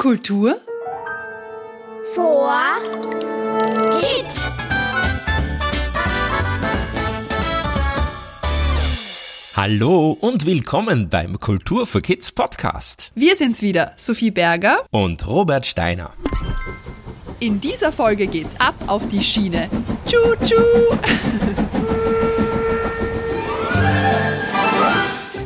Kultur vor Kids. Hallo und willkommen beim Kultur für Kids Podcast. Wir sind's wieder, Sophie Berger. Und Robert Steiner. In dieser Folge geht's ab auf die Schiene. Tschu-tschu!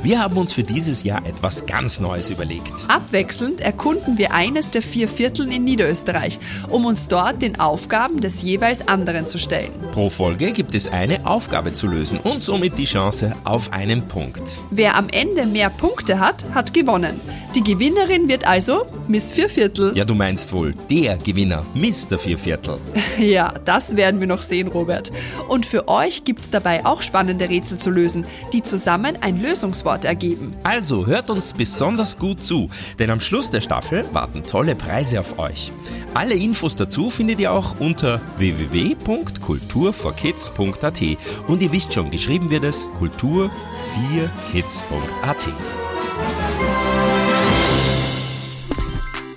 Wir haben uns für dieses Jahr etwas ganz Neues überlegt. Abwechselnd erkunden wir eines der vier Vierteln in Niederösterreich, um uns dort den Aufgaben des jeweils anderen zu stellen. Pro Folge gibt es eine Aufgabe zu lösen und somit die Chance auf einen Punkt. Wer am Ende mehr Punkte hat, hat gewonnen. Die Gewinnerin wird also Miss Vierviertel. Ja, du meinst wohl der Gewinner, Mr. Vierviertel. Ja, das werden wir noch sehen, Robert. Und für euch gibt's dabei auch spannende Rätsel zu lösen, die zusammen ein Lösungswort ergeben. Also hört uns besonders gut zu, denn am Schluss der Staffel warten tolle Preise auf euch. Alle Infos dazu findet ihr auch unter www.kulturforkids.at und ihr wisst schon, geschrieben wird es kultur4kids.at.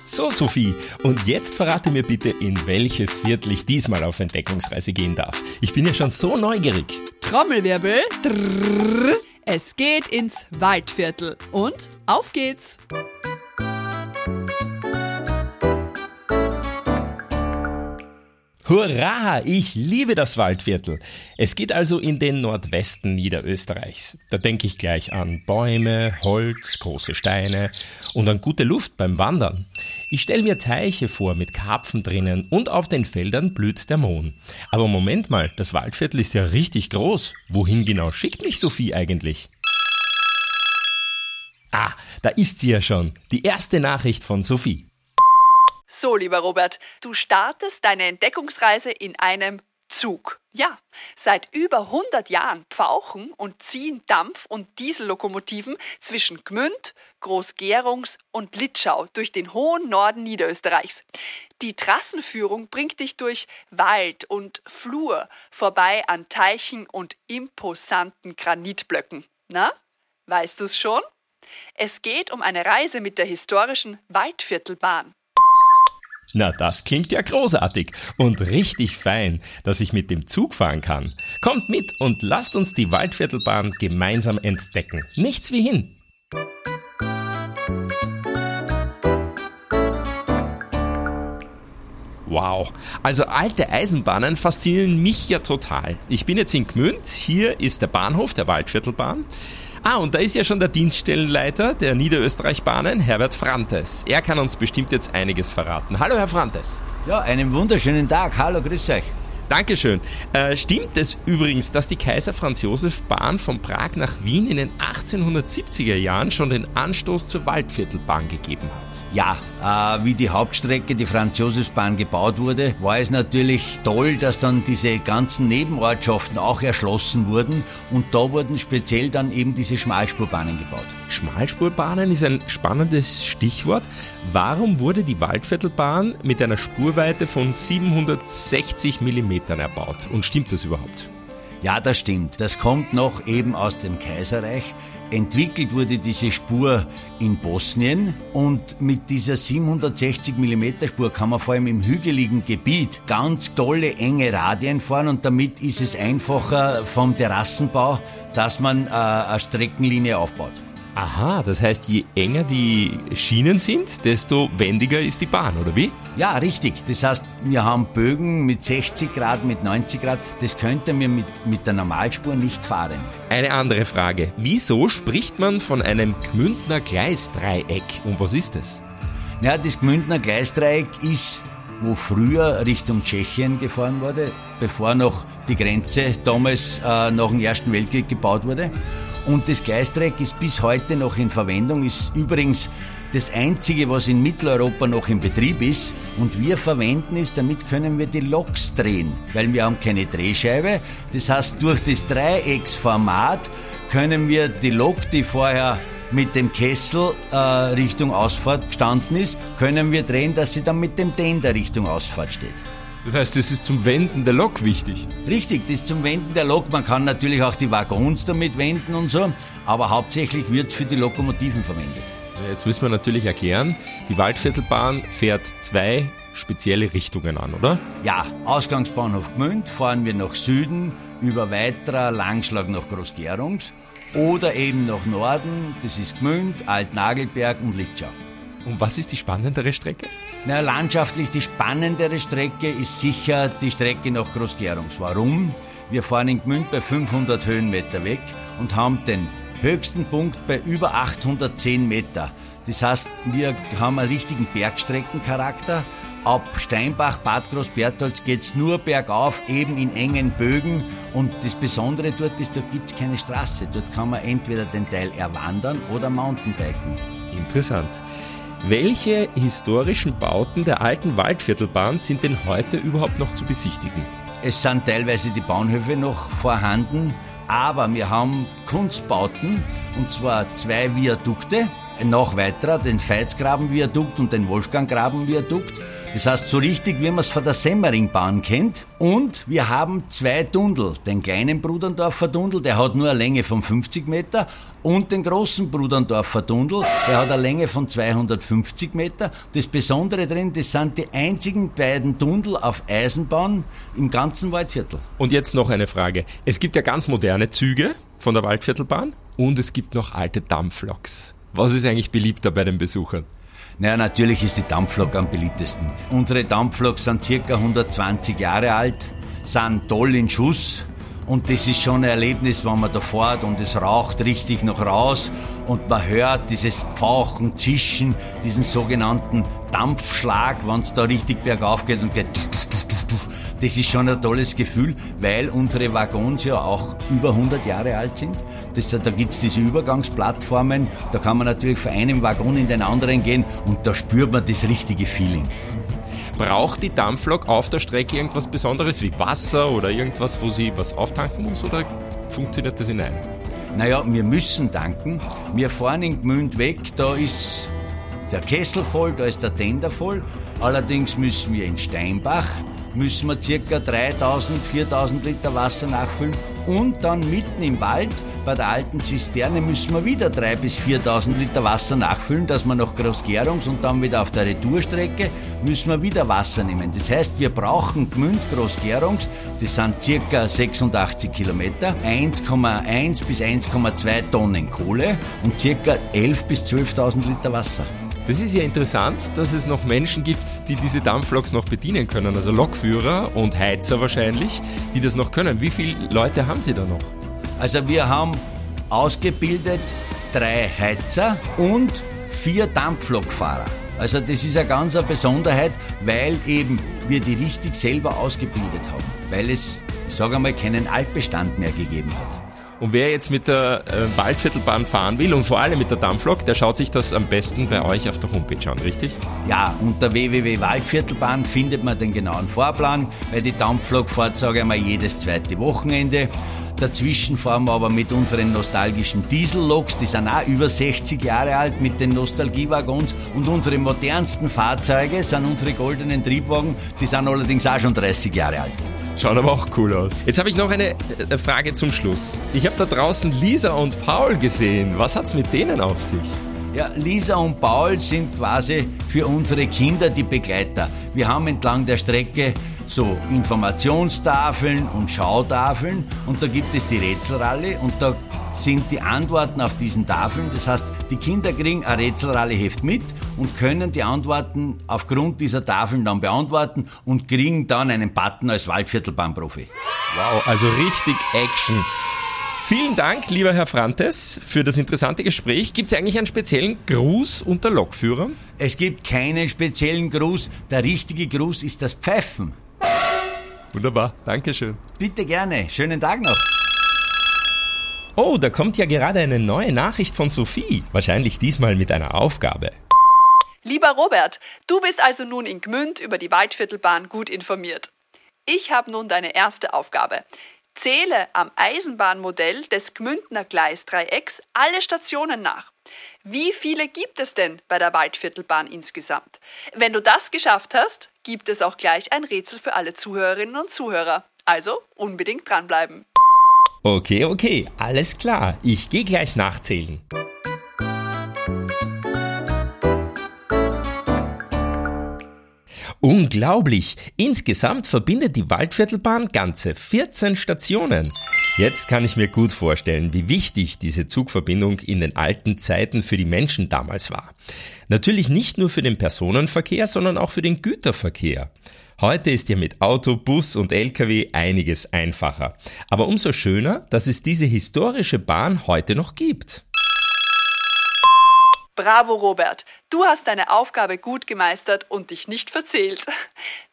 So, Sophie, und jetzt verrate mir bitte, in welches Viertel ich diesmal auf Entdeckungsreise gehen darf. Ich bin ja schon so neugierig. Trommelwirbel. Drrrr. Es geht ins Waldviertel. Und auf geht's. Hurra! Ich liebe das Waldviertel. Es geht also in den Nordwesten Niederösterreichs. Da denke ich gleich an Bäume, Holz, große Steine und an gute Luft beim Wandern. Ich stelle mir Teiche vor mit Karpfen drinnen und auf den Feldern blüht der Mohn. Aber Moment mal, das Waldviertel ist ja richtig groß. Wohin genau schickt mich Sophie eigentlich? Ah, da ist sie ja schon. Die erste Nachricht von Sophie. So, lieber Robert, du startest deine Entdeckungsreise in einem Zug. Ja, seit über 100 Jahren pfauchen und ziehen Dampf- und Diesellokomotiven zwischen Gmünd, Großgerungs und Litschau durch den hohen Norden Niederösterreichs. Die Trassenführung bringt dich durch Wald und Flur vorbei an Teichen und imposanten Granitblöcken. Na, weißt du's schon? Es geht um eine Reise mit der historischen Waldviertelbahn. Na, das klingt ja großartig und richtig fein, dass ich mit dem Zug fahren kann. Kommt mit und lasst uns die Waldviertelbahn gemeinsam entdecken. Nichts wie hin. Wow, also alte Eisenbahnen faszinieren mich ja total. Ich bin jetzt in Gmünd, hier ist der Bahnhof der Waldviertelbahn. Ah, und da ist ja schon der Dienststellenleiter der Niederösterreichbahnen, Herbert Frantes. Er kann uns bestimmt jetzt einiges verraten. Hallo, Herr Frantes. Ja, einen wunderschönen Tag. Hallo, grüß euch. Dankeschön. Äh, stimmt es übrigens, dass die Kaiser Franz Josef Bahn von Prag nach Wien in den 1870er Jahren schon den Anstoß zur Waldviertelbahn gegeben hat? Ja, äh, wie die Hauptstrecke, die Franz-Josefs-Bahn gebaut wurde, war es natürlich toll, dass dann diese ganzen Nebenortschaften auch erschlossen wurden und da wurden speziell dann eben diese Schmalspurbahnen gebaut. Schmalspurbahnen ist ein spannendes Stichwort. Warum wurde die Waldviertelbahn mit einer Spurweite von 760 Millimetern erbaut? Und stimmt das überhaupt? Ja, das stimmt. Das kommt noch eben aus dem Kaiserreich. Entwickelt wurde diese Spur in Bosnien und mit dieser 760 mm Spur kann man vor allem im hügeligen Gebiet ganz tolle enge Radien fahren und damit ist es einfacher vom Terrassenbau, dass man äh, eine Streckenlinie aufbaut. Aha, das heißt, je enger die Schienen sind, desto wendiger ist die Bahn, oder wie? Ja, richtig. Das heißt, wir haben Bögen mit 60 Grad, mit 90 Grad. Das könnten wir mit, mit der Normalspur nicht fahren. Eine andere Frage. Wieso spricht man von einem Gmündner Gleisdreieck? Und was ist das? Ja, das Gmündner Gleisdreieck ist wo früher Richtung Tschechien gefahren wurde, bevor noch die Grenze damals äh, nach dem Ersten Weltkrieg gebaut wurde. Und das Gleisdreieck ist bis heute noch in Verwendung, ist übrigens das einzige, was in Mitteleuropa noch in Betrieb ist. Und wir verwenden es, damit können wir die Loks drehen, weil wir haben keine Drehscheibe. Das heißt, durch das Dreiecksformat können wir die Lok, die vorher mit dem Kessel äh, Richtung Ausfahrt gestanden ist, können wir drehen, dass sie dann mit dem Tender Richtung Ausfahrt steht. Das heißt, das ist zum Wenden der Lok wichtig. Richtig, das ist zum Wenden der Lok. Man kann natürlich auch die Waggons damit wenden und so, aber hauptsächlich wird es für die Lokomotiven verwendet. Jetzt müssen wir natürlich erklären, die Waldviertelbahn fährt zwei spezielle Richtungen an, oder? Ja, Ausgangsbahnhof Gmünd fahren wir nach Süden über weiterer Langschlag nach Großgerungs oder eben nach Norden, das ist Gmünd, Altnagelberg und Litschau. Und was ist die spannendere Strecke? Na, landschaftlich die spannendere Strecke ist sicher die Strecke nach Großgerungs. Warum? Wir fahren in Gmünd bei 500 Höhenmeter weg und haben den höchsten Punkt bei über 810 Meter. Das heißt, wir haben einen richtigen Bergstreckencharakter. Ab Steinbach, Bad Großbertholz geht's nur bergauf, eben in engen Bögen. Und das Besondere dort ist, dort gibt's keine Straße. Dort kann man entweder den Teil erwandern oder Mountainbiken. Interessant. Welche historischen Bauten der alten Waldviertelbahn sind denn heute überhaupt noch zu besichtigen? Es sind teilweise die Bahnhöfe noch vorhanden, aber wir haben Kunstbauten, und zwar zwei Viadukte, noch weiterer, den Veitsgraben-Viadukt und den Wolfganggraben-Viadukt. Das heißt, so richtig, wie man es von der Semmeringbahn kennt. Und wir haben zwei Tunnel. Den kleinen Bruderndorfer Tunnel, der hat nur eine Länge von 50 Meter. Und den großen Bruderndorfer Tunnel, der hat eine Länge von 250 Meter. Das Besondere drin, das sind die einzigen beiden Tunnel auf Eisenbahn im ganzen Waldviertel. Und jetzt noch eine Frage. Es gibt ja ganz moderne Züge von der Waldviertelbahn und es gibt noch alte Dampfloks. Was ist eigentlich beliebter bei den Besuchern? Naja, natürlich ist die Dampflok am beliebtesten. Unsere Dampfloks sind circa 120 Jahre alt, sind toll in Schuss und das ist schon ein Erlebnis, wenn man da fährt und es raucht richtig noch raus und man hört dieses Pfauchen, Zischen, diesen sogenannten Dampfschlag, wenn es da richtig bergauf geht und geht. Das ist schon ein tolles Gefühl, weil unsere Waggons ja auch über 100 Jahre alt sind. Das, da gibt's diese Übergangsplattformen, da kann man natürlich von einem Waggon in den anderen gehen und da spürt man das richtige Feeling. Braucht die Dampflok auf der Strecke irgendwas Besonderes wie Wasser oder irgendwas, wo sie was auftanken muss oder funktioniert das in einem? Naja, wir müssen tanken. Wir fahren in Gmünd weg, da ist der Kessel voll, da ist der Tender voll. Allerdings müssen wir in Steinbach müssen wir circa 3000, 4000 Liter Wasser nachfüllen und dann mitten im Wald bei der alten Zisterne müssen wir wieder 3000 bis 4000 Liter Wasser nachfüllen, dass wir nach Großgerungs und dann wieder auf der Retourstrecke müssen wir wieder Wasser nehmen. Das heißt, wir brauchen Gmünd Großgerungs, das sind circa 86 Kilometer, 1,1 bis 1,2 Tonnen Kohle und circa 11 bis 12.000 Liter Wasser. Das ist ja interessant, dass es noch Menschen gibt, die diese Dampfloks noch bedienen können. Also Lokführer und Heizer wahrscheinlich, die das noch können. Wie viele Leute haben Sie da noch? Also wir haben ausgebildet drei Heizer und vier Dampflokfahrer. Also das ist eine ganz Besonderheit, weil eben wir die richtig selber ausgebildet haben. Weil es, ich sage einmal, keinen Altbestand mehr gegeben hat. Und wer jetzt mit der äh, Waldviertelbahn fahren will und vor allem mit der Dampflok, der schaut sich das am besten bei euch auf der Homepage an, richtig? Ja, unter www.waldviertelbahn findet man den genauen Vorplan, weil die Dampflok fährt, sage ich mal, jedes zweite Wochenende. Dazwischen fahren wir aber mit unseren nostalgischen Dieselloks, die sind auch über 60 Jahre alt mit den Nostalgiewaggons und unsere modernsten Fahrzeuge sind unsere goldenen Triebwagen, die sind allerdings auch schon 30 Jahre alt. Schaut aber auch cool aus. Jetzt habe ich noch eine äh, Frage zum Schluss. Ich habe da draußen Lisa und Paul gesehen. Was hat's mit denen auf sich? Ja, Lisa und Paul sind quasi für unsere Kinder die Begleiter. Wir haben entlang der Strecke so Informationstafeln und Schautafeln und da gibt es die Rätselralle und da sind die Antworten auf diesen Tafeln. Das heißt, die Kinder kriegen ein Rätselralleheft mit und können die Antworten aufgrund dieser Tafeln dann beantworten und kriegen dann einen Button als Waldviertelbahnprofi. Wow, also richtig Action. Vielen Dank, lieber Herr Frantes, für das interessante Gespräch. Gibt es eigentlich einen speziellen Gruß unter Lokführern? Es gibt keinen speziellen Gruß. Der richtige Gruß ist das Pfeifen. Wunderbar, Dankeschön. Bitte gerne. Schönen Tag noch. Oh, da kommt ja gerade eine neue Nachricht von Sophie. Wahrscheinlich diesmal mit einer Aufgabe. Lieber Robert, du bist also nun in Gmünd über die Waldviertelbahn gut informiert. Ich habe nun deine erste Aufgabe. Zähle am Eisenbahnmodell des Gmündner Gleisdreiecks alle Stationen nach. Wie viele gibt es denn bei der Waldviertelbahn insgesamt? Wenn du das geschafft hast, gibt es auch gleich ein Rätsel für alle Zuhörerinnen und Zuhörer. Also unbedingt dranbleiben. Okay, okay, alles klar. Ich gehe gleich nachzählen. Unglaublich! Insgesamt verbindet die Waldviertelbahn ganze 14 Stationen. Jetzt kann ich mir gut vorstellen, wie wichtig diese Zugverbindung in den alten Zeiten für die Menschen damals war. Natürlich nicht nur für den Personenverkehr, sondern auch für den Güterverkehr. Heute ist ja mit Auto, Bus und Lkw einiges einfacher. Aber umso schöner, dass es diese historische Bahn heute noch gibt. Bravo, Robert. Du hast deine Aufgabe gut gemeistert und dich nicht verzählt.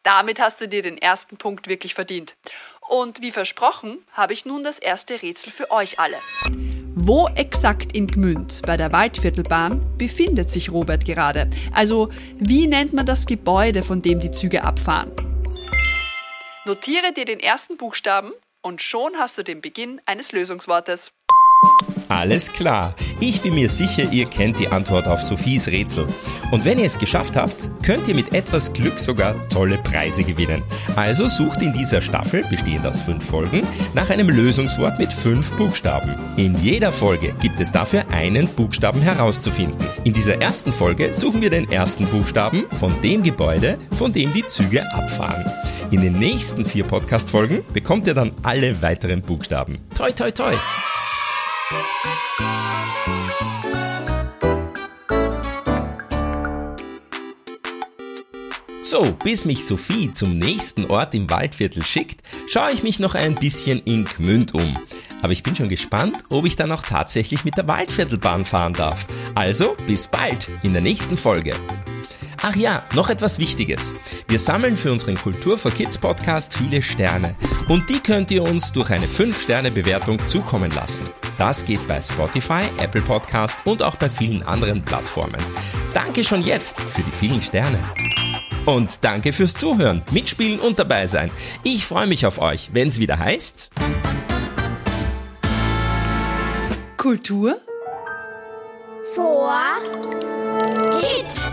Damit hast du dir den ersten Punkt wirklich verdient. Und wie versprochen, habe ich nun das erste Rätsel für euch alle. Wo exakt in Gmünd bei der Waldviertelbahn befindet sich Robert gerade? Also, wie nennt man das Gebäude, von dem die Züge abfahren? Notiere dir den ersten Buchstaben und schon hast du den Beginn eines Lösungswortes. Alles klar. Ich bin mir sicher, ihr kennt die Antwort auf Sophies Rätsel. Und wenn ihr es geschafft habt, könnt ihr mit etwas Glück sogar tolle Preise gewinnen. Also sucht in dieser Staffel, bestehend aus fünf Folgen, nach einem Lösungswort mit fünf Buchstaben. In jeder Folge gibt es dafür einen Buchstaben herauszufinden. In dieser ersten Folge suchen wir den ersten Buchstaben von dem Gebäude, von dem die Züge abfahren. In den nächsten vier Podcast-Folgen bekommt ihr dann alle weiteren Buchstaben. Toi, toi, toi! So, bis mich Sophie zum nächsten Ort im Waldviertel schickt, schaue ich mich noch ein bisschen in Gmünd um. Aber ich bin schon gespannt, ob ich dann auch tatsächlich mit der Waldviertelbahn fahren darf. Also, bis bald in der nächsten Folge. Ach ja, noch etwas Wichtiges. Wir sammeln für unseren Kultur for Kids Podcast viele Sterne und die könnt ihr uns durch eine 5-Sterne-Bewertung zukommen lassen. Das geht bei Spotify, Apple Podcast und auch bei vielen anderen Plattformen. Danke schon jetzt für die vielen Sterne. Und danke fürs Zuhören, Mitspielen und dabei sein. Ich freue mich auf euch, wenn es wieder heißt. Kultur vor Kids.